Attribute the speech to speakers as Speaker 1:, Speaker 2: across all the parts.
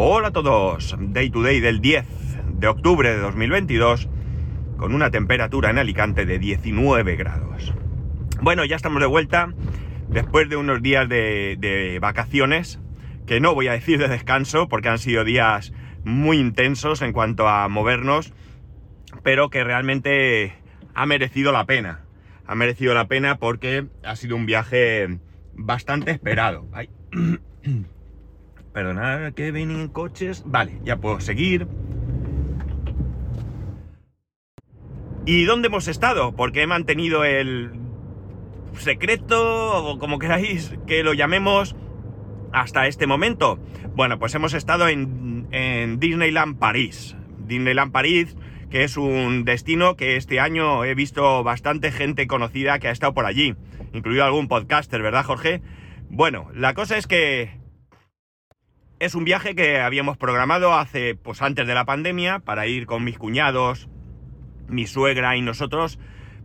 Speaker 1: Hola a todos, Day to Day del 10 de octubre de 2022 con una temperatura en Alicante de 19 grados. Bueno, ya estamos de vuelta después de unos días de, vacaciones, que no voy a decir de descanso porque han sido días muy intensos en cuanto a movernos, pero que realmente ha merecido la pena. Ha merecido la pena porque ha sido un viaje bastante esperado. Perdonad que vienen coches. Vale, ya puedo seguir. ¿Y dónde hemos estado? Porque he mantenido el secreto, o como queráis que lo llamemos, hasta este momento. Bueno, pues hemos estado en, en Disneyland París. Disneyland París, que es un destino que este año he visto bastante gente conocida que ha estado por allí, incluido algún podcaster, ¿verdad, Jorge? Bueno, la cosa es que es un viaje que habíamos programado hace, pues antes de la pandemia, para ir con mis cuñados, mi suegra y nosotros,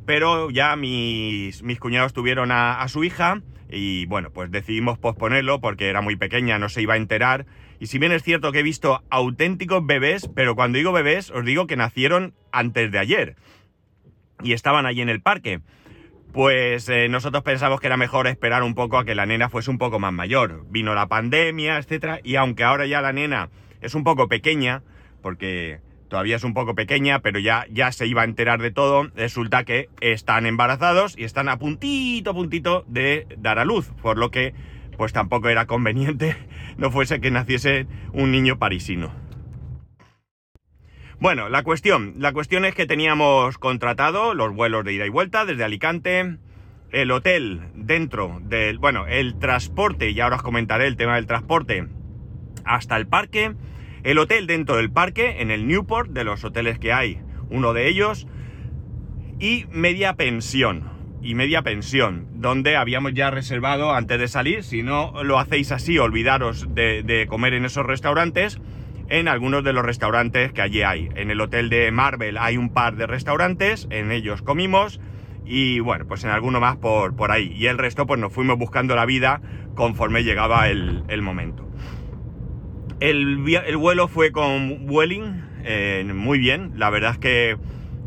Speaker 1: pero ya mis, mis cuñados tuvieron a, su hija y bueno, pues decidimos posponerlo porque era muy pequeña, no se iba a enterar. Y si bien es cierto que he visto auténticos bebés, pero cuando digo bebés os digo que nacieron antes de ayer y estaban allí en el parque. Pues eh, nosotros pensamos que era mejor esperar un poco a que la nena fuese un poco más mayor. Vino la pandemia, etcétera, y aunque ahora ya la nena es un poco pequeña, porque todavía es un poco pequeña, pero ya, ya se iba a enterar de todo. Resulta que están embarazados y están a puntito, puntito de dar a luz, por lo que pues tampoco era conveniente no fuese que naciese un niño parisino. Bueno, la cuestión, la cuestión es que teníamos contratado los vuelos de ida y vuelta desde Alicante, el hotel dentro del, bueno, el transporte, y ahora os comentaré el tema del transporte, hasta el parque, el hotel dentro del parque, en el Newport, de los hoteles que hay, uno de ellos, y media pensión. Y media pensión, donde habíamos ya reservado antes de salir. Si no lo hacéis así, olvidaros de, comer en esos restaurantes. En algunos de los restaurantes que allí hay. En el hotel de Marvel hay un par de restaurantes, en ellos comimos. Y bueno, pues en alguno más por, por ahí. Y el resto, pues nos fuimos buscando la vida conforme llegaba el, el momento. El, vuelo fue con Vueling, eh, muy bien. La verdad es que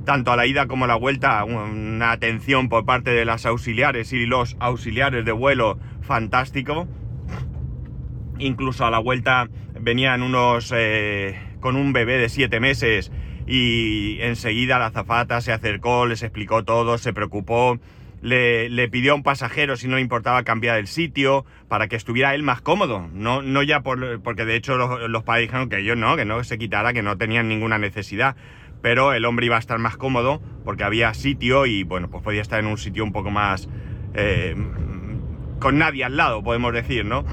Speaker 1: tanto a la ida como a la vuelta, una atención por parte de las auxiliares y los auxiliares de vuelo fantástico. Incluso a la vuelta venían unos eh, con un bebé de 7 meses y enseguida la azafata se acercó, les explicó todo, se preocupó le, pidió a un pasajero si no le importaba cambiar el sitio para que estuviera él más cómodo. No, no ya por, porque de hecho los, padres dijeron que ellos no, que no se quitara, que no tenían ninguna necesidad. Pero el hombre iba a estar más cómodo porque había sitio y bueno, pues podía estar en un sitio un poco más... Eh, con nadie al lado, podemos decir, ¿no?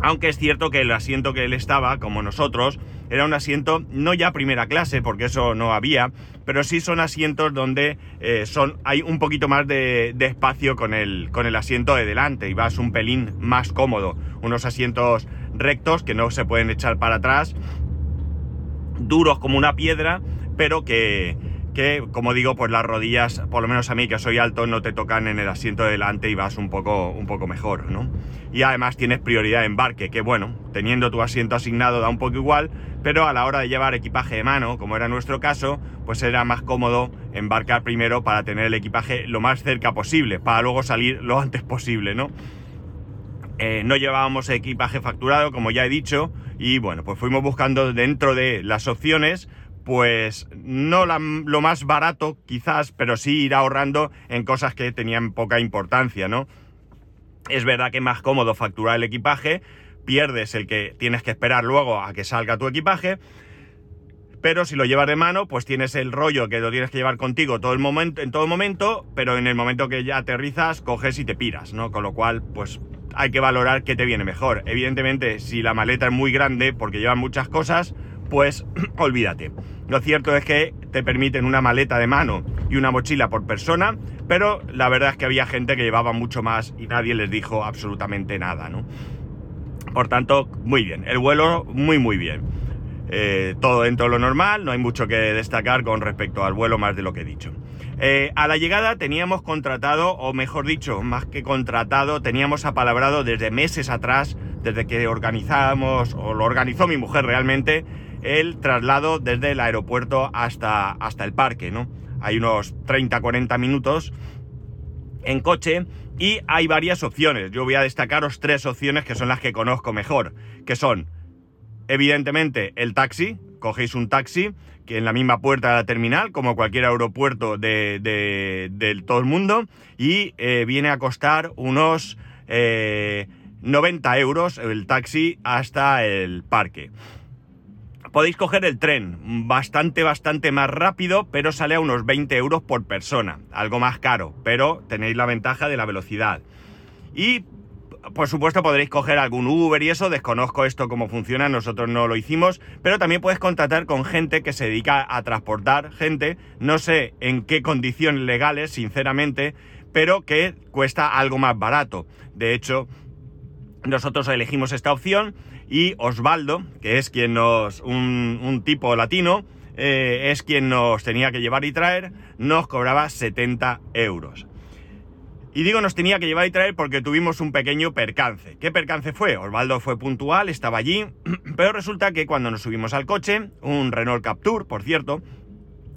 Speaker 1: Aunque es cierto que el asiento que él estaba, como nosotros, era un asiento no ya primera clase, porque eso no había, pero sí son asientos donde eh, son, hay un poquito más de, espacio con el, con el asiento de delante y vas un pelín más cómodo. Unos asientos rectos que no se pueden echar para atrás, duros como una piedra, pero que, que, como digo, pues las rodillas, por lo menos a mí que soy alto, no te tocan en el asiento de delante y vas un poco, un poco mejor, ¿no? Y además tienes prioridad de embarque, que bueno, teniendo tu asiento asignado da un poco igual, pero a la hora de llevar equipaje de mano, como era nuestro caso, pues era más cómodo embarcar primero para tener el equipaje lo más cerca posible, para luego salir lo antes posible, ¿no? Eh, no llevábamos equipaje facturado, como ya he dicho, y bueno, pues fuimos buscando dentro de las opciones pues no lo más barato quizás, pero sí ir ahorrando en cosas que tenían poca importancia, ¿no? Es verdad que es más cómodo facturar el equipaje, pierdes el que tienes que esperar luego a que salga tu equipaje, pero si lo llevas de mano, pues tienes el rollo que lo tienes que llevar contigo todo el momento, en todo momento, pero en el momento que ya aterrizas, coges y te piras, ¿no? Con lo cual, pues hay que valorar qué te viene mejor. Evidentemente, si la maleta es muy grande porque lleva muchas cosas, pues olvídate. Lo cierto es que te permiten una maleta de mano y una mochila por persona, pero la verdad es que había gente que llevaba mucho más y nadie les dijo absolutamente nada, ¿no? Por tanto, muy bien, el vuelo muy muy bien. eh, todo dentro de lo normal, no hay mucho que destacar con respecto al vuelo más de lo que he dicho. Eh, a la llegada teníamos contratado, o mejor dicho, más que contratado, teníamos apalabrado desde meses atrás, desde que organizamos, o lo organizó mi mujer realmente, el traslado desde el aeropuerto hasta, hasta el parque, ¿no? Hay unos 30-40 minutos en coche y hay varias opciones. Yo voy a destacaros tres opciones que son las que conozco mejor, que son, evidentemente, el taxi, cogéis un taxi que en la misma puerta de la terminal, como cualquier aeropuerto de, todo el mundo, y eh, viene a costar unos 90 eh, euros el taxi hasta el parque. Podéis coger el tren, bastante, bastante más rápido, pero sale a unos 20 euros por persona, algo más caro, pero tenéis la ventaja de la velocidad. Y por supuesto podréis coger algún Uber y eso, desconozco esto cómo funciona, nosotros no lo hicimos, pero también puedes contratar con gente que se dedica a transportar gente, no sé en qué condiciones legales, sinceramente, pero que cuesta algo más barato. De hecho, nosotros elegimos esta opción y Osvaldo, que es quien nos, un, tipo latino, eh, es quien nos tenía que llevar y traer, nos cobraba 70 euros. Y digo nos tenía que llevar y traer porque tuvimos un pequeño percance. ¿Qué percance fue? Osvaldo fue puntual, estaba allí, pero resulta que cuando nos subimos al coche, un Renault Capture, por cierto,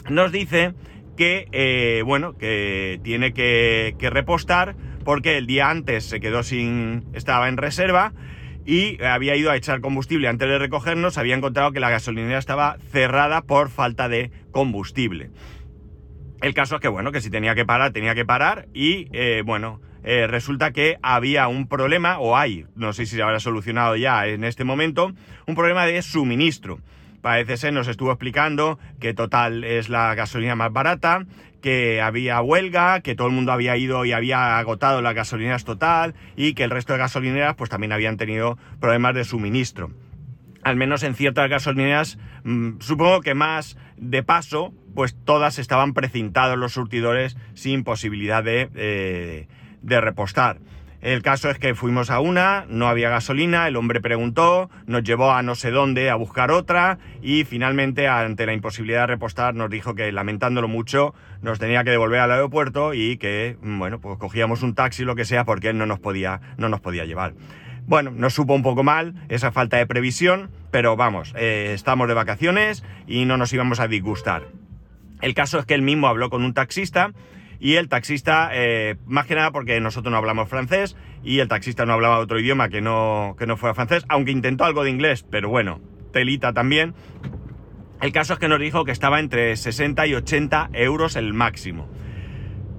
Speaker 1: nos dice que, eh, bueno, que tiene que, que repostar porque el día antes se quedó sin, estaba en reserva y había ido a echar combustible antes de recogernos, había encontrado que la gasolinera estaba cerrada por falta de combustible. El caso es que, bueno, que si tenía que parar, tenía que parar y, eh, bueno, eh, resulta que había un problema, o hay, no sé si se habrá solucionado ya en este momento, un problema de suministro. Parece ser, nos estuvo explicando que Total es la gasolina más barata, que había huelga, que todo el mundo había ido y había agotado las gasolineras Total y que el resto de gasolineras pues también habían tenido problemas de suministro. Al menos en ciertas gasolineras, mm, supongo que más de paso, pues todas estaban precintados los surtidores sin posibilidad de, eh, de repostar. El caso es que fuimos a una, no había gasolina, el hombre preguntó, nos llevó a no sé dónde a buscar otra y finalmente ante la imposibilidad de repostar nos dijo que lamentándolo mucho nos tenía que devolver al aeropuerto y que bueno, pues cogíamos un taxi lo que sea porque él no nos podía no nos podía llevar. Bueno, nos supo un poco mal esa falta de previsión, pero vamos, eh, estamos de vacaciones y no nos íbamos a disgustar. El caso es que él mismo habló con un taxista y el taxista, eh, más que nada porque nosotros no hablamos francés y el taxista no hablaba otro idioma que no, que no fuera francés, aunque intentó algo de inglés, pero bueno, telita también. El caso es que nos dijo que estaba entre 60 y 80 euros el máximo.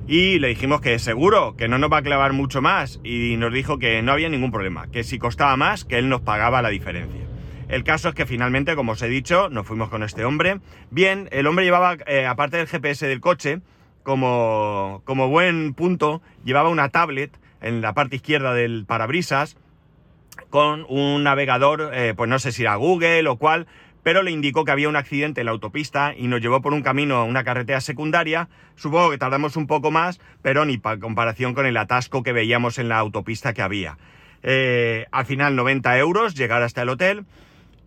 Speaker 1: Y le dijimos que seguro, que no nos va a clavar mucho más. Y nos dijo que no había ningún problema, que si costaba más, que él nos pagaba la diferencia. El caso es que finalmente, como os he dicho, nos fuimos con este hombre. Bien, el hombre llevaba, eh, aparte del GPS del coche, como, como buen punto, llevaba una tablet en la parte izquierda del parabrisas con un navegador, eh, pues no sé si era Google o cual, pero le indicó que había un accidente en la autopista y nos llevó por un camino a una carretera secundaria. Supongo que tardamos un poco más, pero ni para comparación con el atasco que veíamos en la autopista que había. Eh, al final 90 euros llegar hasta el hotel.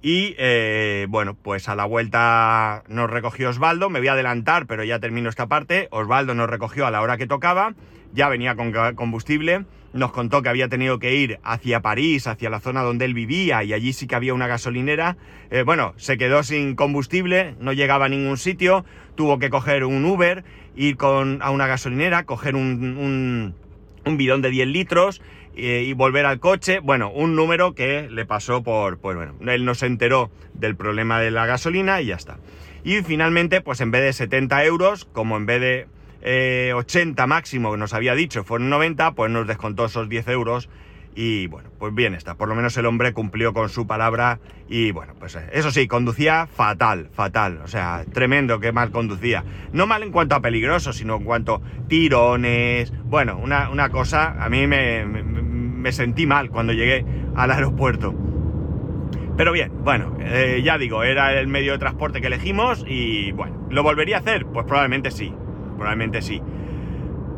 Speaker 1: Y eh, bueno, pues a la vuelta nos recogió Osvaldo, me voy a adelantar, pero ya termino esta parte. Osvaldo nos recogió a la hora que tocaba, ya venía con combustible, nos contó que había tenido que ir hacia París, hacia la zona donde él vivía, y allí sí que había una gasolinera. Eh, bueno, se quedó sin combustible, no llegaba a ningún sitio, tuvo que coger un Uber, ir con, a una gasolinera, coger un, un, un bidón de 10 litros y, volver al coche. Bueno, un número que le pasó por, pues bueno, él no se enteró del problema de la gasolina y ya está. Y finalmente, pues en vez de 70 euros, como en vez de 80 eh, máximo que nos había dicho, fueron 90, pues nos descontó esos 10 euros. Y bueno, pues bien está. Por lo menos el hombre cumplió con su palabra. Y bueno, pues eh, eso sí, conducía fatal, fatal. O sea, tremendo que mal conducía. No mal en cuanto a peligroso, sino en cuanto a tirones. Bueno, una, una cosa, a mí me, me sentí mal cuando llegué al aeropuerto. Pero bien, bueno, eh, ya digo, era el medio de transporte que elegimos y bueno, ¿lo volvería a hacer? Pues probablemente sí, probablemente sí.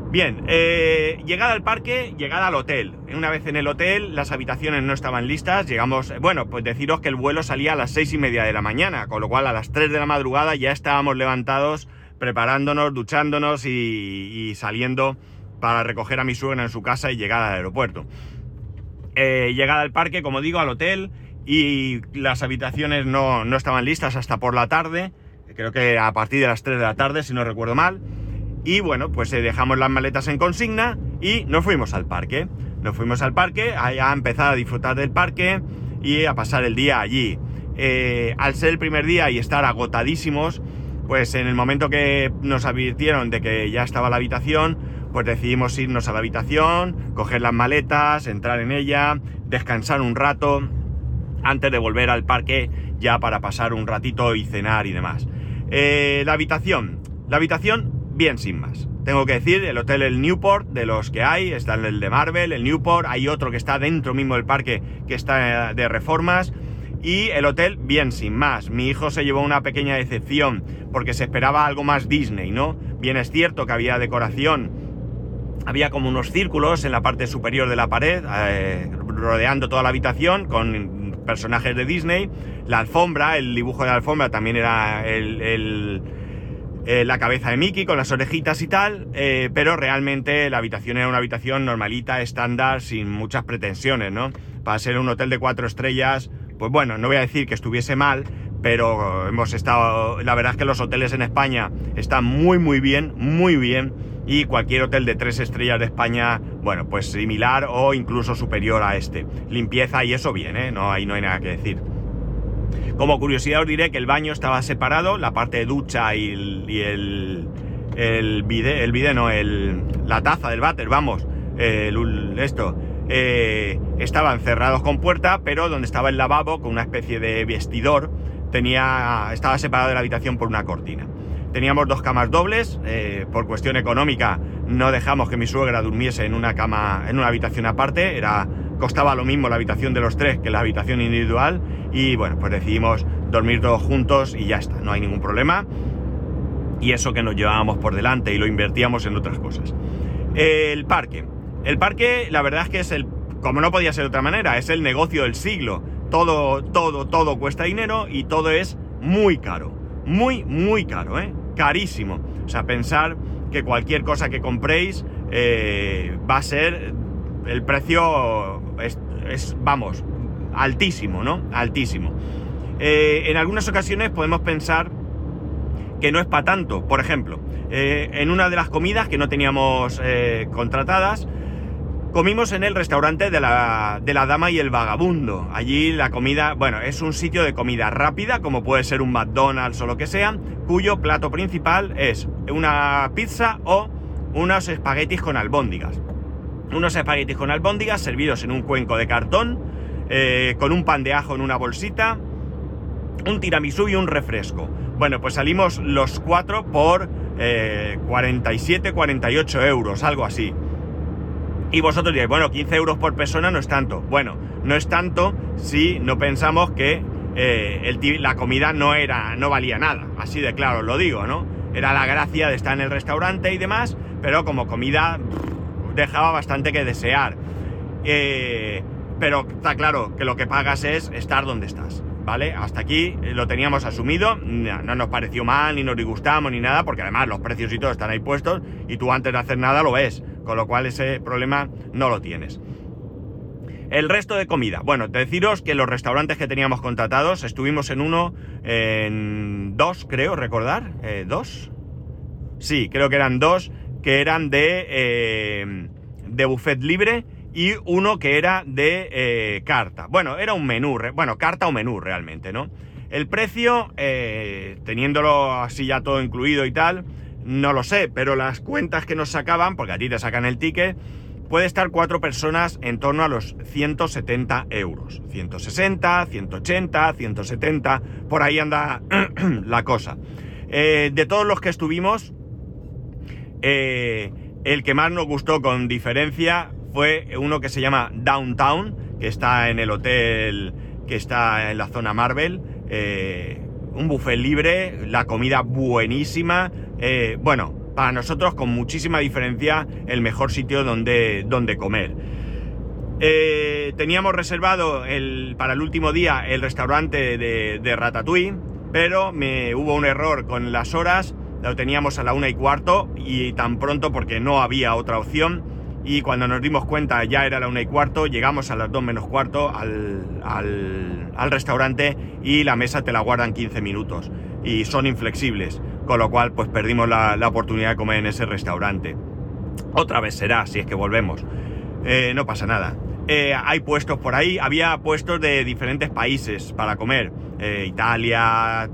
Speaker 1: Bien, eh, llegada al parque, llegada al hotel. Una vez en el hotel, las habitaciones no estaban listas. Llegamos, bueno, pues deciros que el vuelo salía a las seis y media de la mañana, con lo cual a las 3 de la madrugada ya estábamos levantados, preparándonos, duchándonos y, saliendo para recoger a mi suegra en su casa y llegar al aeropuerto. Eh, llegada al parque, como digo, al hotel, y las habitaciones no, no estaban listas hasta por la tarde. Creo que a partir de las 3 de la tarde, si no recuerdo mal. Y bueno, pues eh, dejamos las maletas en consigna y nos fuimos al parque. Nos fuimos al parque a, empezar a disfrutar del parque y a pasar el día allí. Eh, al ser el primer día y estar agotadísimos, pues en el momento que nos advirtieron de que ya estaba la habitación, pues decidimos irnos a la habitación, coger las maletas, entrar en ella, descansar un rato antes de volver al parque ya para pasar un ratito y cenar y demás. Eh, la habitación. La habitación bien sin más. Tengo que decir, el hotel El Newport, de los que hay, está el de Marvel, el Newport, hay otro que está dentro mismo del parque que está de reformas. Y el hotel, bien sin más. Mi hijo se llevó una pequeña decepción porque se esperaba algo más Disney, ¿no? Bien es cierto que había decoración, había como unos círculos en la parte superior de la pared, eh, rodeando toda la habitación con personajes de Disney. La alfombra, el dibujo de la alfombra también era el eh, la cabeza de Mickey con las orejitas y tal, eh, pero realmente la habitación era una habitación normalita, estándar, sin muchas pretensiones, ¿no? Para ser un hotel de cuatro estrellas, pues bueno, no voy a decir que estuviese mal, pero hemos estado, la verdad es que los hoteles en España están muy muy bien, muy bien, y cualquier hotel de tres estrellas de España, bueno, pues similar o incluso superior a este. Limpieza y eso bien, ¿eh? No, ahí no hay nada que decir. Como curiosidad os diré que el baño estaba separado, la parte de ducha y el, el, bide, el no, el, la taza del váter, vamos, esto, eh, estaban cerrados con puerta, pero donde estaba el lavabo, con una especie de vestidor, tenía, estaba separado de la habitación por una cortina. Teníamos dos camas dobles, eh, por cuestión económica no dejamos que mi suegra durmiese en una cama, en una habitación aparte, era costaba lo mismo la habitación de los tres que la habitación individual y bueno, pues decidimos dormir todos juntos y ya está, no hay ningún problema. Y eso que nos llevábamos por delante y lo invertíamos en otras cosas. El parque. El parque, la verdad es que es el, como no podía ser de otra manera, es el negocio del siglo. Todo, todo, todo cuesta dinero y todo es muy caro. Muy, muy caro, ¿eh? Carísimo. O sea, pensar que cualquier cosa que compréis eh, va a ser el precio es, vamos, altísimo, ¿no? Altísimo. Eh, en algunas ocasiones podemos pensar que no es para tanto. Por ejemplo, eh, en una de las comidas que no teníamos eh, contratadas, comimos en el restaurante de la, de la Dama y el Vagabundo. Allí la comida, bueno, es un sitio de comida rápida, como puede ser un McDonald's o lo que sea, cuyo plato principal es una pizza o unos espaguetis con albóndigas unos espaguetis con albóndigas servidos en un cuenco de cartón, eh, con un pan de ajo en una bolsita, un tiramisú y un refresco. Bueno, pues salimos los cuatro por 47, eh, 48 euros, algo así. Y vosotros diréis, bueno, 15 euros por persona no es tanto. Bueno, no es tanto si no pensamos que eh, la comida no era, no valía nada. Así de claro lo digo, ¿no? Era la gracia de estar en el restaurante y demás, pero como comida dejaba bastante que desear. Eh, pero está claro que lo que pagas es estar donde estás, ¿vale? Hasta aquí lo teníamos asumido, no nos pareció mal, ni nos disgustamos, ni nada, porque además los precios y todo están ahí puestos y tú antes de hacer nada lo ves, con lo cual ese problema no lo tienes. El resto de comida. Bueno, deciros que los restaurantes que teníamos contratados, estuvimos en uno, en dos, creo, recordar, eh, dos. Sí, creo que eran dos que eran de, eh, de buffet libre y uno que era de eh, carta. Bueno, era un menú, bueno, carta o menú realmente, ¿no? El precio, eh, teniéndolo así ya todo incluido y tal, no lo sé, pero las cuentas que nos sacaban, porque a ti te sacan el ticket, puede estar cuatro personas en torno a los 170 euros. 160, 180, 170, por ahí anda la cosa. de todos los que estuvimos, eh, el que más nos gustó con diferencia fue uno que se llama Downtown, que está en el hotel que está en la zona Marvel. Eh, un buffet libre, la comida buenísima. Eh, bueno, para nosotros con muchísima diferencia el mejor sitio donde, donde comer. Teníamos reservado el, para el último día el restaurante de, de Ratatouille, pero me, hubo un error con las horas, lo teníamos a la una y cuarto y tan pronto porque no había otra opción y cuando nos dimos cuenta ya era la una y cuarto, llegamos a las dos menos cuarto al, al, restaurante y la mesa te la guardan 15 minutos y son inflexibles, con lo cual pues perdimos la, la oportunidad de comer en ese restaurante. Otra vez será, si es que volvemos. Eh, no pasa nada. Eh, hay puestos por ahí, había puestos de diferentes países para comer. Eh, Italia,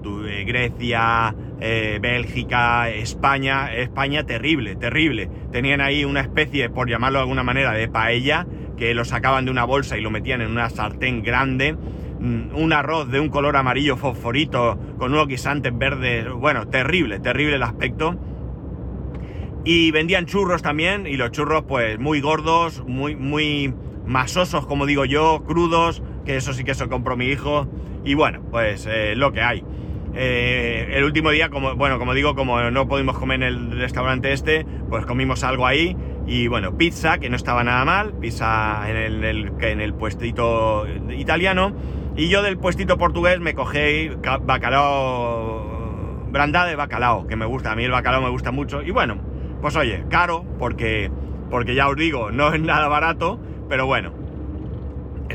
Speaker 1: Grecia, Bélgica, España. España terrible, terrible. Tenían ahí una especie, por llamarlo de alguna manera, de paella, que lo sacaban de una bolsa y lo metían en una sartén grande. Mm, un arroz de un color amarillo fosforito con unos guisantes verdes. Bueno, terrible, terrible el aspecto. Y vendían churros también, y los churros pues muy gordos, muy, muy masosos, como digo yo, crudos, que eso sí que eso compró mi hijo. Y bueno, pues eh, lo que hay. Eh, el último día, como, bueno, como digo, como no pudimos comer en el restaurante este, pues comimos algo ahí. Y bueno, pizza, que no estaba nada mal, pizza en el, en el puestito italiano. Y yo del puestito portugués me cogí bacalao, brandada de bacalao, que me gusta, a mí el bacalao me gusta mucho. Y bueno, pues oye, caro, porque, porque ya os digo, no es nada barato, pero bueno,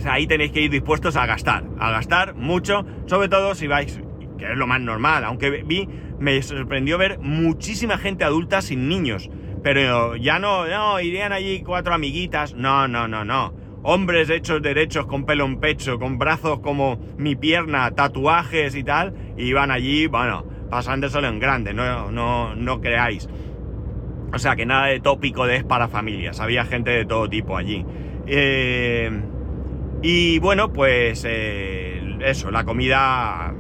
Speaker 1: ahí tenéis que ir dispuestos a gastar, a gastar mucho, sobre todo si vais, que es lo más normal, aunque vi, me sorprendió ver muchísima gente adulta sin niños, pero ya no, no, irían allí cuatro amiguitas, no, no, no, no, hombres hechos derechos con pelo en pecho, con brazos como mi pierna, tatuajes y tal, y iban allí, bueno, pasando solo en grande, no, no, no creáis. O sea que nada de tópico de es para familias, había gente de todo tipo allí. Eh, y bueno, pues eh, eso, la comida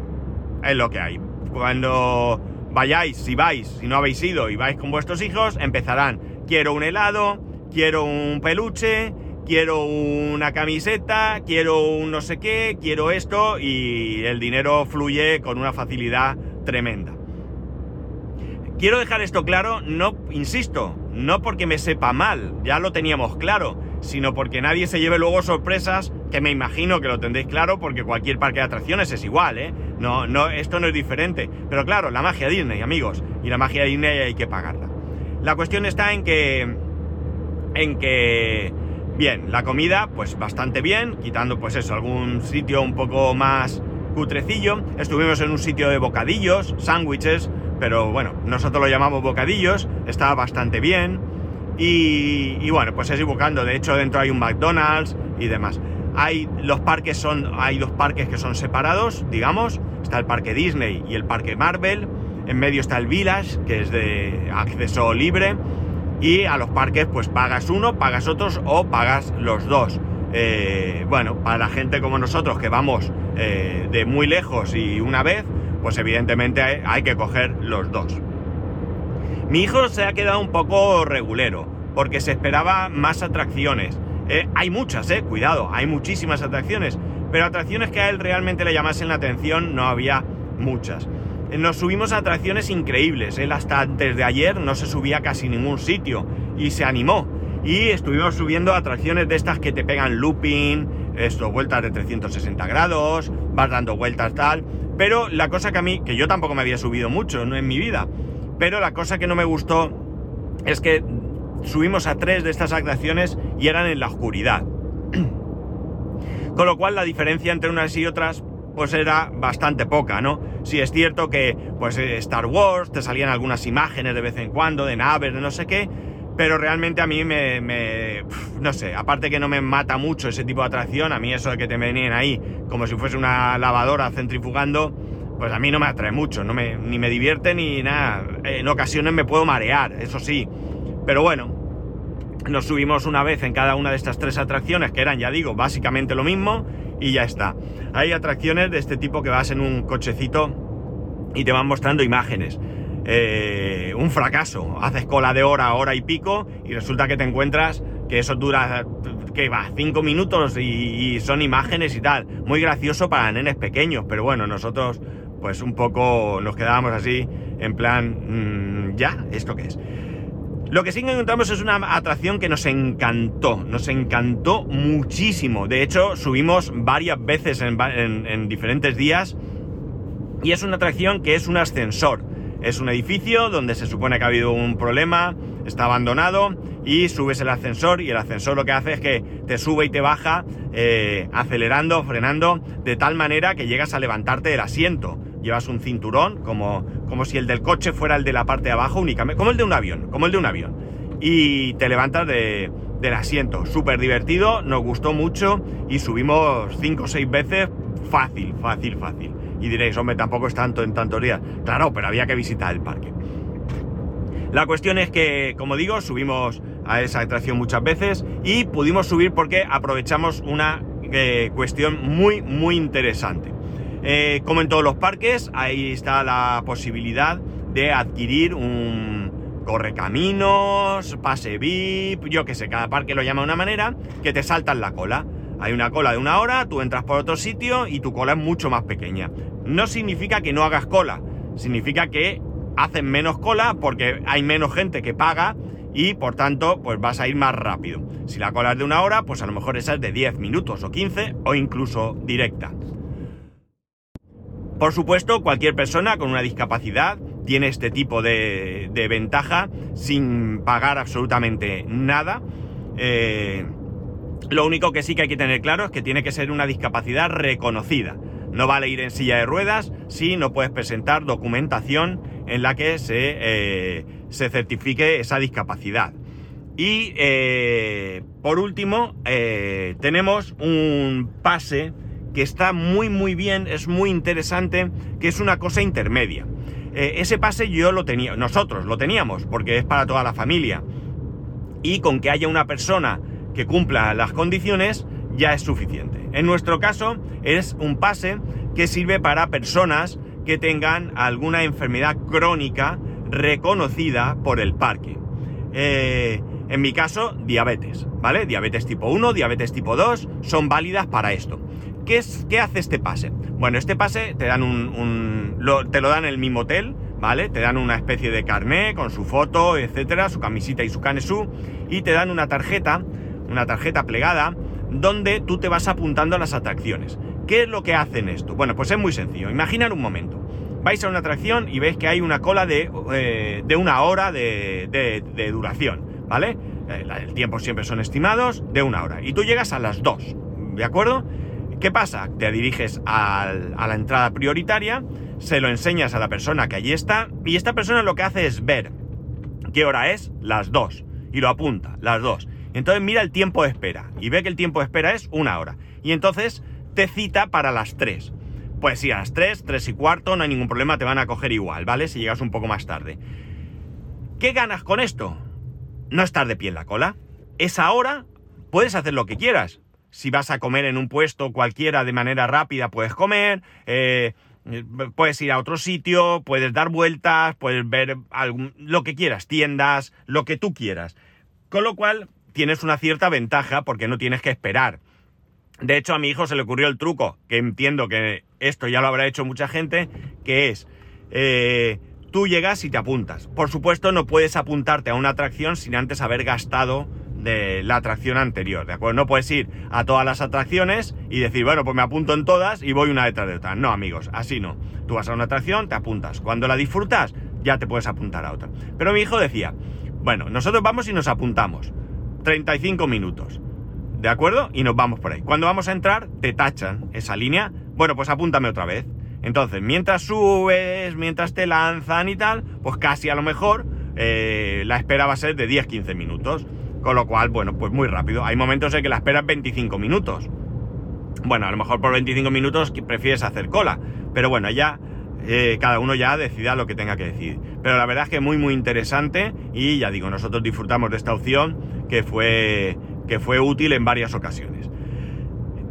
Speaker 1: es lo que hay. Cuando vayáis, si vais, si no habéis ido y vais con vuestros hijos, empezarán, quiero un helado, quiero un peluche, quiero una camiseta, quiero un no sé qué, quiero esto y el dinero fluye con una facilidad tremenda. Quiero dejar esto claro, no, insisto, no porque me sepa mal, ya lo teníamos claro, sino porque nadie se lleve luego sorpresas, que me imagino que lo tendréis claro, porque cualquier parque de atracciones es igual, ¿eh? No, no, esto no es diferente. Pero claro, la magia Disney, amigos, y la magia Disney hay que pagarla. La cuestión está en que. En que. Bien, la comida, pues bastante bien, quitando pues eso, algún sitio un poco más cutrecillo. Estuvimos en un sitio de bocadillos, sándwiches, pero bueno, nosotros lo llamamos bocadillos, estaba bastante bien. Y, bueno, pues es buscando. De hecho, dentro hay un McDonald's y demás. Hay los parques son, hay dos parques que son separados, digamos. Está el parque Disney y el parque Marvel. En medio está el Village, que es de acceso libre. Y a los parques, pues pagas uno, pagas otros o pagas los dos. Eh, bueno, para la gente como nosotros que vamos eh, de muy lejos y una vez, pues evidentemente hay que coger los dos. Mi hijo se ha quedado un poco regulero, porque se esperaba más atracciones. Eh, hay muchas, eh, cuidado, hay muchísimas atracciones, pero atracciones que a él realmente le llamasen la atención no había muchas. Eh, nos subimos a atracciones increíbles, él hasta antes de ayer no se subía a casi ningún sitio y se animó. Y estuvimos subiendo atracciones de estas que te pegan looping, esto, vueltas de 360 grados, vas dando vueltas tal. Pero la cosa que a mí, que yo tampoco me había subido mucho en mi vida, pero la cosa que no me gustó es que subimos a tres de estas atracciones y eran en la oscuridad. Con lo cual la diferencia entre unas y otras pues era bastante poca, ¿no? Sí es cierto que pues eh, Star Wars te salían algunas imágenes de vez en cuando de naves, de no sé qué, pero realmente a mí me, me, no sé, aparte que no me mata mucho ese tipo de atracción, a mí eso de que te venían ahí como si fuese una lavadora centrifugando, pues a mí no me atrae mucho, no me, ni me divierte ni nada. En ocasiones me puedo marear, eso sí. Pero bueno, nos subimos una vez en cada una de estas tres atracciones, que eran, ya digo, básicamente lo mismo, y ya está. Hay atracciones de este tipo que vas en un cochecito y te van mostrando imágenes. Eh, un fracaso. Haces cola de hora, hora y pico, y resulta que te encuentras que eso dura, que va, cinco minutos y, son imágenes y tal. Muy gracioso para nenes pequeños, pero bueno, nosotros pues un poco nos quedábamos así, en plan, mm, ya, ¿esto qué es? Lo que sí que encontramos es una atracción que nos encantó, nos encantó muchísimo. De hecho, subimos varias veces en, diferentes días y es una atracción que es un ascensor. Es un edificio donde se supone que ha habido un problema, está abandonado y subes el ascensor y el ascensor lo que hace es que te sube y te baja eh, acelerando, frenando, de tal manera que llegas a levantarte del asiento llevas un cinturón, como, como si el del coche fuera el de la parte de abajo únicamente, como el de un avión, como el de un avión. Y te levantas de, del asiento. Súper divertido, nos gustó mucho y subimos 5 o 6 veces fácil, fácil, fácil. Y diréis, hombre, tampoco es tanto en tantos días. Claro, pero había que visitar el parque. La cuestión es que, como digo, subimos a esa atracción muchas veces y pudimos subir porque aprovechamos una eh, cuestión muy, muy interesante. Eh, como en todos los parques, ahí está la posibilidad de adquirir un correcaminos, pase VIP, yo que sé, cada parque lo llama de una manera, que te saltan la cola. Hay una cola de una hora, tú entras por otro sitio y tu cola es mucho más pequeña. No significa que no hagas cola, significa que hacen menos cola porque hay menos gente que paga y por tanto pues vas a ir más rápido. Si la cola es de una hora, pues a lo mejor esa es de 10 minutos o 15 o incluso directa. Por supuesto, cualquier persona con una discapacidad tiene este tipo de, ventaja sin pagar absolutamente nada. Eh, lo único que sí que hay que tener claro es que tiene que ser una discapacidad reconocida. No vale ir en silla de ruedas si no puedes presentar documentación en la que se, eh, certifique esa discapacidad. Y eh, por último, tenemos un pase que está muy muy bien, es muy interesante, que es una cosa intermedia. Eh, ese pase yo lo tenía, nosotros lo teníamos, porque es para toda la familia. Y con que haya una persona que cumpla las condiciones, ya es suficiente. En nuestro caso, es un pase que sirve para personas que tengan alguna enfermedad crónica reconocida por el parque. Eh, en mi caso, diabetes, ¿vale? Diabetes tipo 1, diabetes tipo 2 son válidas para esto. ¿Qué, hace este pase? Bueno, este pase te dan un, te lo dan en el mismo hotel, ¿vale? Te dan una especie de carné con su foto, etcétera, su camisita y su canesú, y te dan una tarjeta, una tarjeta plegada, donde tú te vas apuntando a las atracciones. ¿Qué es lo que hacen esto? Bueno, pues es muy sencillo. Imaginar un momento. Vais a una atracción y veis que hay una cola de, eh, una hora de, duración, ¿vale? Eh, el tiempo siempre son estimados de una hora. Y tú llegas a las dos, ¿de acuerdo? ¿Qué pasa? Te diriges a la entrada prioritaria, se lo enseñas a la persona que allí está y esta persona lo que hace es ver qué hora es, las dos, y lo apunta, las dos. Entonces mira el tiempo de espera y ve que el tiempo de espera es una hora. Y entonces te cita para las tres. Pues sí, a las tres, tres y cuarto, no hay ningún problema, te van a coger igual, ¿vale? Si llegas un poco más tarde. ¿Qué ganas con esto? No estar de pie en la cola. Esa hora puedes hacer lo que quieras si vas a comer en un puesto cualquiera de manera rápida, puedes comer, eh, puedes ir a otro sitio, puedes dar vueltas, puedes ver lo que quieras, tiendas, lo que tú quieras. Con lo cual tienes una cierta ventaja porque no tienes que esperar. De hecho, a mi hijo se le ocurrió el truco, que entiendo que esto ya lo habrá hecho mucha gente, que es, eh, tú llegas y te apuntas. Por supuesto, no puedes apuntarte a una atracción sin antes haber gastado de la atracción anterior, ¿de acuerdo? No puedes ir a todas las atracciones y decir, bueno, pues me apunto en todas y voy una detrás de otra. No, amigos, así no. Tú vas a una atracción, te apuntas. Cuando la disfrutas, ya te puedes apuntar a otra. Pero mi hijo decía, bueno, nosotros vamos y nos apuntamos. 35 minutos. ¿De acuerdo? Y nos vamos por ahí. Cuando vamos a entrar, te tachan esa línea. Bueno, pues apúntame otra vez. Entonces, mientras subes, mientras te lanzan y tal, pues casi a lo mejor eh, la espera va a ser de 10-15 minutos. Con lo cual, bueno, pues muy rápido. Hay momentos en que la esperas 25 minutos. Bueno, a lo mejor por 25 minutos prefieres hacer cola. Pero bueno, ya eh, cada uno ya decida lo que tenga que decir. Pero la verdad es que muy muy interesante y ya digo, nosotros disfrutamos de esta opción que fue, que fue útil en varias ocasiones.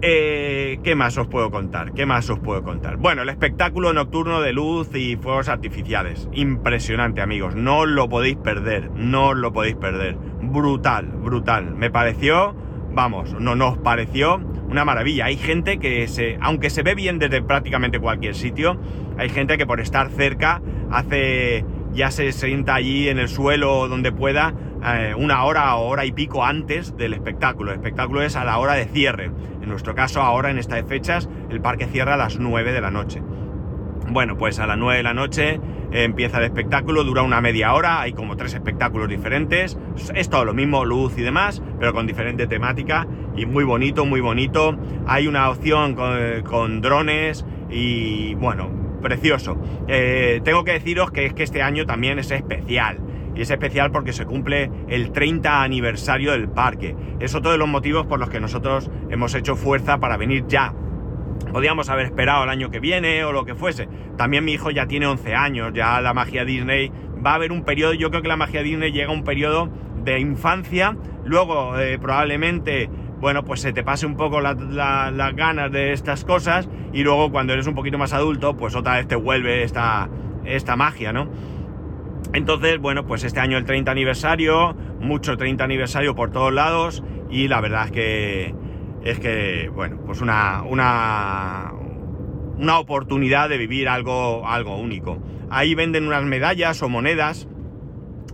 Speaker 1: Eh, ¿Qué más os puedo contar? ¿Qué más os puedo contar? Bueno, el espectáculo nocturno de luz y fuegos artificiales. Impresionante, amigos. No lo podéis perder. No lo podéis perder. Brutal, brutal. Me pareció, vamos, no nos pareció una maravilla. Hay gente que se, aunque se ve bien desde prácticamente cualquier sitio, hay gente que por estar cerca hace ya se sienta allí en el suelo donde pueda eh, una hora o hora y pico antes del espectáculo. El espectáculo es a la hora de cierre. En nuestro caso, ahora en estas fechas, el parque cierra a las 9 de la noche. Bueno, pues a las 9 de la noche eh, empieza el espectáculo, dura una media hora, hay como tres espectáculos diferentes, es todo lo mismo, luz y demás, pero con diferente temática y muy bonito, muy bonito. Hay una opción con, drones y bueno, precioso. Eh, tengo que deciros que es que este año también es especial. Y es especial porque se cumple el 30 aniversario del parque. Es otro de los motivos por los que nosotros hemos hecho fuerza para venir ya Podíamos haber esperado el año que viene o lo que fuese. También mi hijo ya tiene 11 años, ya la magia Disney va a haber un periodo, yo creo que la magia Disney llega a un periodo de infancia, luego eh, probablemente, bueno, pues se te pase un poco las ganas de estas cosas y luego cuando eres un poquito más adulto, pues otra vez te vuelve esta, esta magia, ¿no? Entonces, bueno, pues este año el 30 aniversario, mucho 30 aniversario por todos lados y la verdad es que es que, bueno, pues una, una, una oportunidad de vivir algo, algo único. Ahí venden unas medallas o monedas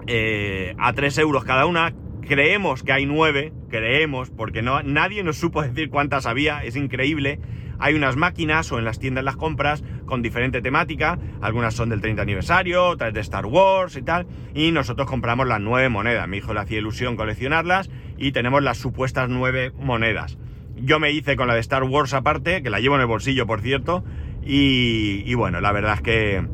Speaker 1: eh, a 3 euros cada una. Creemos que hay 9, creemos, porque no, nadie nos supo decir cuántas había, es increíble. Hay unas máquinas o en las tiendas las compras con diferente temática, algunas son del 30 aniversario, otras de Star Wars y tal, y nosotros compramos las 9 monedas. Mi hijo le hacía ilusión coleccionarlas y tenemos las supuestas 9 monedas. Yo me hice con la de Star Wars aparte, que la llevo en el bolsillo, por cierto. Y, bueno, la verdad es que.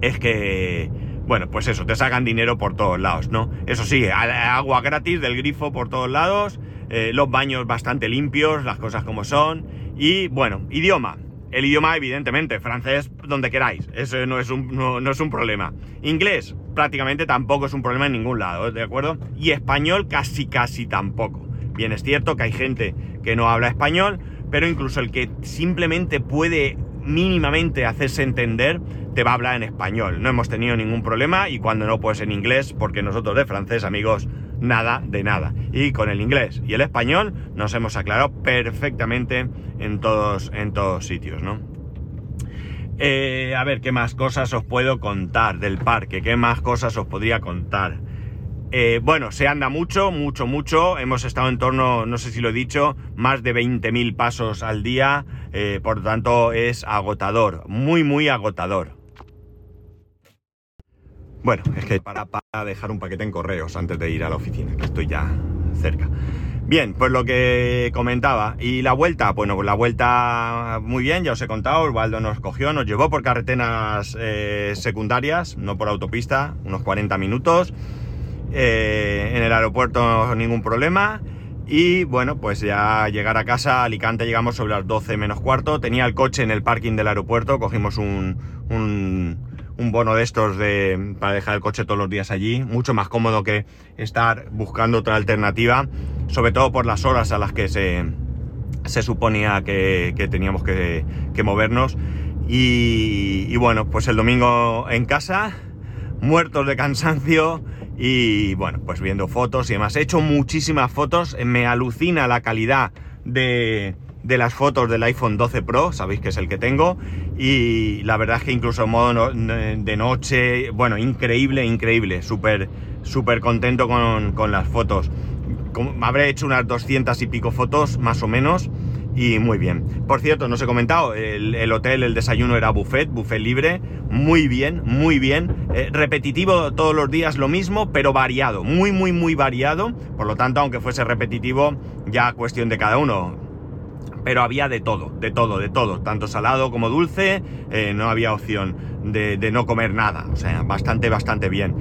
Speaker 1: Es que. Bueno, pues eso, te sacan dinero por todos lados, ¿no? Eso sí, agua gratis del grifo por todos lados, eh, los baños bastante limpios, las cosas como son. Y bueno, idioma. El idioma, evidentemente, francés donde queráis, eso no es, un, no es un problema. Inglés, prácticamente tampoco es un problema en ningún lado, ¿de acuerdo? Y español casi casi tampoco. Bien, es cierto que hay gente que no habla español, pero incluso el que simplemente puede mínimamente hacerse entender, te va a hablar en español. No hemos tenido ningún problema y cuando no, pues en inglés, porque nosotros de francés, amigos, nada de nada. Y con el inglés y el español nos hemos aclarado perfectamente en todos, en todos sitios, ¿no? Eh, a ver, ¿qué más cosas os puedo contar del parque? ¿Qué más cosas os podría contar? Eh, bueno, se anda mucho, mucho, mucho. Hemos estado en torno, no sé si lo he dicho, más de 20.000 pasos al día. Eh, por lo tanto, es agotador, muy, muy agotador. Bueno, es que para, para dejar un paquete en correos antes de ir a la oficina, que estoy ya cerca. Bien, pues lo que comentaba. Y la vuelta, bueno, la vuelta muy bien, ya os he contado, Osvaldo nos cogió, nos llevó por carreteras eh, secundarias, no por autopista, unos 40 minutos. Eh, en el aeropuerto ningún problema. Y bueno, pues ya llegar a casa, Alicante llegamos sobre las 12 menos cuarto. Tenía el coche en el parking del aeropuerto, cogimos un, bono de estos de, para dejar el coche todos los días allí. Mucho más cómodo que estar buscando otra alternativa, sobre todo por las horas a las que se, se suponía que, teníamos que, movernos. Y, y bueno, pues el domingo en casa, muertos de cansancio y bueno, pues viendo fotos y demás. He hecho muchísimas fotos, me alucina la calidad de, de las fotos del iPhone 12 Pro, sabéis que es el que tengo, y la verdad es que incluso en modo de noche, bueno, increíble, increíble, súper, súper contento con, con las fotos. Habré hecho unas 200 y pico fotos, más o menos, y muy bien. Por cierto, no os he comentado, el, hotel, el desayuno era buffet, buffet libre, muy bien, muy bien. Eh, repetitivo todos los días lo mismo, pero variado, muy, muy, muy variado. Por lo tanto, aunque fuese repetitivo, ya cuestión de cada uno. Pero había de todo, de todo, de todo, tanto salado como dulce, eh, no había opción de, no comer nada, o sea, bastante, bastante bien.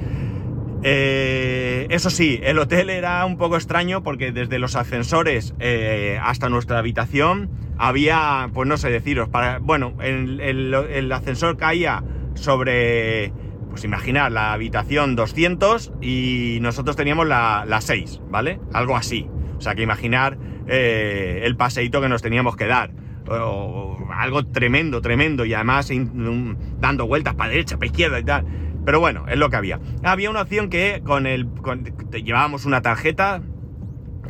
Speaker 1: Eh, eso sí, el hotel era un poco extraño porque desde los ascensores eh, hasta nuestra habitación había, pues no sé deciros, para, bueno, el, ascensor caía sobre, pues imaginar, la habitación 200 y nosotros teníamos la, 6, ¿vale? Algo así. O sea que imaginar eh, el paseíto que nos teníamos que dar. algo tremendo, tremendo y además dando vueltas para derecha, para izquierda y tal. Pero bueno, es lo que había. Había una opción que con el. llevábamos una tarjeta,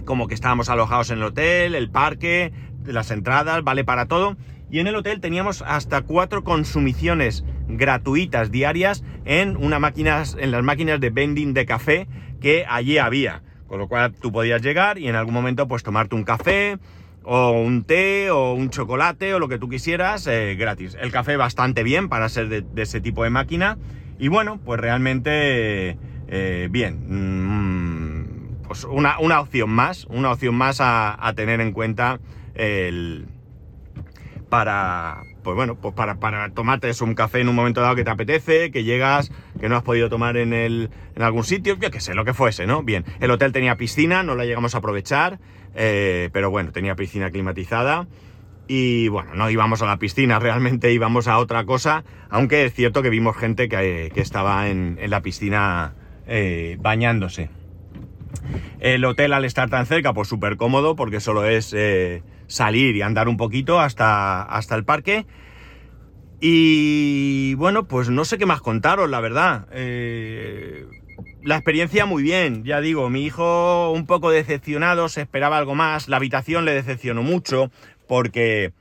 Speaker 1: como que estábamos alojados en el hotel, el parque, las entradas, vale para todo. Y en el hotel teníamos hasta cuatro consumiciones gratuitas diarias en, una máquinas, en las máquinas de vending de café que allí había. Con lo cual tú podías llegar y en algún momento pues tomarte un café o un té o un chocolate o lo que tú quisieras eh, gratis. El café bastante bien para ser de, ese tipo de máquina y bueno, pues realmente eh, bien. Mm, pues una, opción más, una opción más a tener en cuenta el, para, pues bueno, pues para, para tomarte un café en un momento dado que te apetece, que llegas, que no has podido tomar en, el, en algún sitio, yo qué sé, lo que fuese, ¿no? Bien, el hotel tenía piscina, no la llegamos a aprovechar, eh, pero bueno, tenía piscina climatizada. Y bueno, no íbamos a la piscina, realmente íbamos a otra cosa, aunque es cierto que vimos gente que, estaba en, la piscina eh, bañándose. El hotel al estar tan cerca, pues súper cómodo, porque solo es eh, salir y andar un poquito hasta, hasta el parque. Y bueno, pues no sé qué más contaros, la verdad. Eh, la experiencia muy bien, ya digo, mi hijo un poco decepcionado, se esperaba algo más, la habitación le decepcionó mucho porque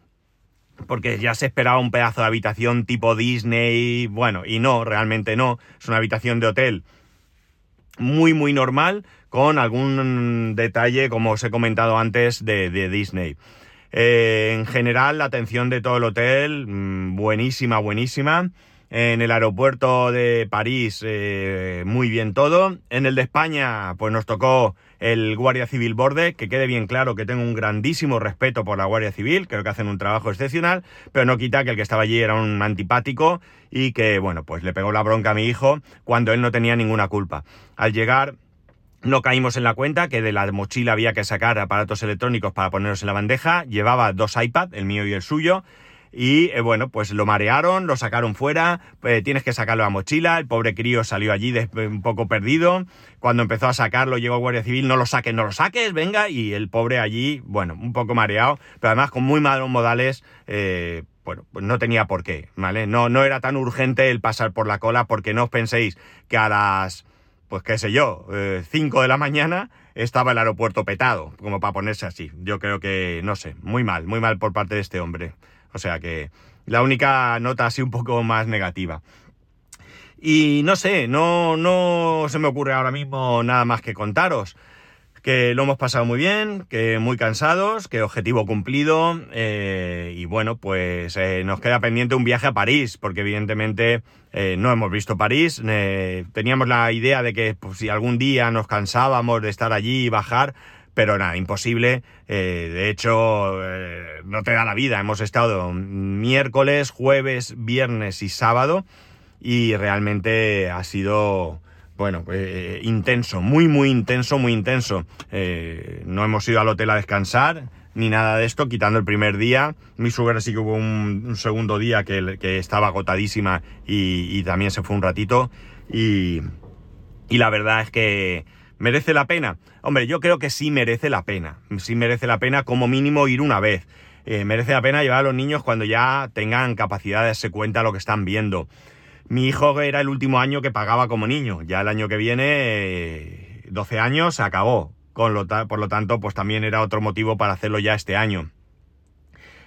Speaker 1: porque ya se esperaba un pedazo de habitación tipo Disney, bueno, y no, realmente no, es una habitación de hotel muy muy normal con algún detalle como os he comentado antes de, Disney. Eh, en general, la atención de todo el hotel, mm, buenísima, buenísima. En el aeropuerto de París, eh, muy bien todo. En el de España, pues nos tocó el Guardia Civil Borde, que quede bien claro que tengo un grandísimo respeto por la Guardia Civil, creo que hacen un trabajo excepcional, pero no quita que el que estaba allí era un antipático y que, bueno, pues le pegó la bronca a mi hijo cuando él no tenía ninguna culpa. Al llegar no caímos en la cuenta que de la mochila había que sacar aparatos electrónicos para ponerlos en la bandeja. Llevaba dos iPads, el mío y el suyo. Y eh, bueno, pues lo marearon, lo sacaron fuera, eh, tienes que sacarlo a la mochila, el pobre crío salió allí un poco perdido, cuando empezó a sacarlo llegó Guardia Civil, no lo saques, no lo saques, venga, y el pobre allí, bueno, un poco mareado, pero además con muy malos modales, eh, bueno, pues no tenía por qué, ¿vale? No, no era tan urgente el pasar por la cola porque no os penséis que a las pues qué sé yo, 5 eh, de la mañana estaba el aeropuerto petado, como para ponerse así. Yo creo que, no sé, muy mal, muy mal por parte de este hombre. O sea que la única nota así un poco más negativa. Y no sé, no, no se me ocurre ahora mismo nada más que contaros que lo hemos pasado muy bien, que muy cansados, que objetivo cumplido eh, y bueno, pues eh, nos queda pendiente un viaje a París, porque evidentemente eh, no hemos visto París, teníamos la idea de que pues, si algún día nos cansábamos de estar allí y bajar, pero nada, imposible, de hecho no te da la vida, hemos estado miércoles, jueves, viernes y sábado y realmente ha sido bueno, eh, intenso, muy, muy intenso, muy intenso. Eh, no hemos ido al hotel a descansar, ni nada de esto, quitando el primer día. Mi suegra sí que hubo un, segundo día que, estaba agotadísima y, también se fue un ratito. Y, la verdad es que merece la pena. Hombre, yo creo que sí merece la pena. Sí merece la pena como mínimo ir una vez. Eh, merece la pena llevar a los niños cuando ya tengan capacidad de darse cuenta lo que están viendo. Mi hijo era el último año que pagaba como niño. Ya el año que viene, 12 años, se acabó. Con lo por lo tanto, pues también era otro motivo para hacerlo ya este año.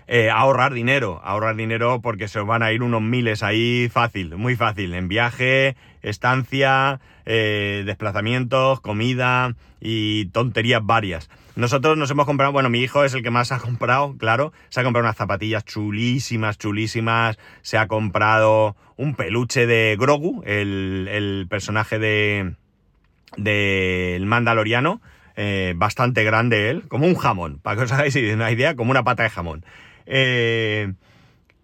Speaker 1: Eh, ahorrar dinero, ahorrar dinero porque se os van a ir unos miles ahí fácil, muy fácil, en viaje, estancia, eh, desplazamientos, comida y tonterías varias. Nosotros nos hemos comprado, bueno, mi hijo es el que más ha comprado, claro, se ha comprado unas zapatillas chulísimas, chulísimas, se ha comprado un peluche de Grogu, el, personaje de del Mandaloriano, eh, bastante grande él, como un jamón, para que os hagáis una idea, como una pata de jamón. Eh,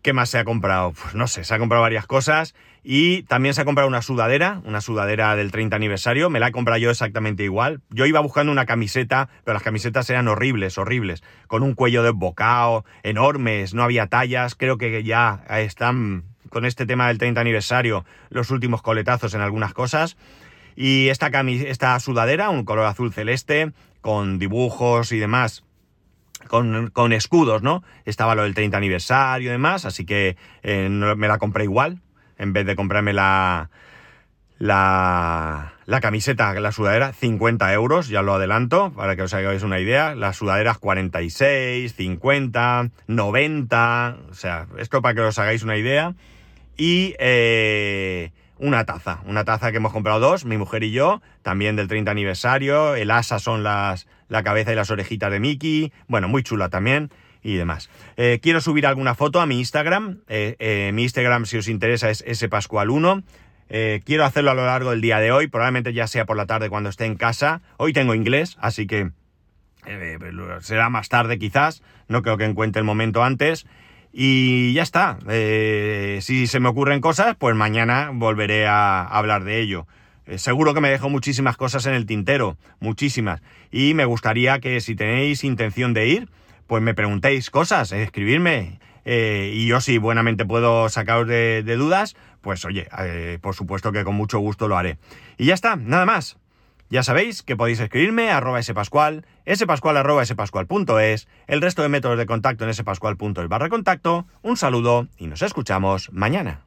Speaker 1: ¿Qué más se ha comprado? Pues no sé, se ha comprado varias cosas y también se ha comprado una sudadera, una sudadera del 30 aniversario, me la he comprado yo exactamente igual. Yo iba buscando una camiseta, pero las camisetas eran horribles, horribles, con un cuello desbocado, enormes, no había tallas, creo que ya están con este tema del 30 aniversario los últimos coletazos en algunas cosas. Y esta, esta sudadera, un color azul celeste, con dibujos y demás, con, escudos, ¿no? Estaba lo del 30 aniversario y demás, así que eh, me la compré igual, en vez de comprarme la, la, la camiseta, la sudadera, 50 euros, ya lo adelanto, para que os hagáis una idea. Las sudaderas 46, 50, 90, o sea, esto para que os hagáis una idea. y eh, una taza, una taza que hemos comprado dos, mi mujer y yo, también del 30 aniversario, el asa son las, la cabeza y las orejitas de Mickey, bueno, muy chula también y demás. Eh, quiero subir alguna foto a mi Instagram, eh, eh, mi Instagram si os interesa es spascual1, quiero hacerlo a lo largo del día de hoy, probablemente ya sea por la tarde cuando esté en casa, hoy tengo inglés, así que será más tarde quizás, no creo que encuentre el momento antes. Y ya está. Eh, si se me ocurren cosas, pues mañana volveré a hablar de ello. Eh, seguro que me dejo muchísimas cosas en el tintero, muchísimas. Y me gustaría que si tenéis intención de ir, pues me preguntéis cosas, eh, escribirme. y yo si buenamente puedo sacaros de dudas, pues oye, por supuesto que con mucho gusto lo haré. Y ya está, nada más. Ya sabéis que podéis escribirme a arroba spascual, spascual arroba spascual.es, el resto de métodos de contacto en spascual.es barra contacto. Un saludo y nos escuchamos mañana.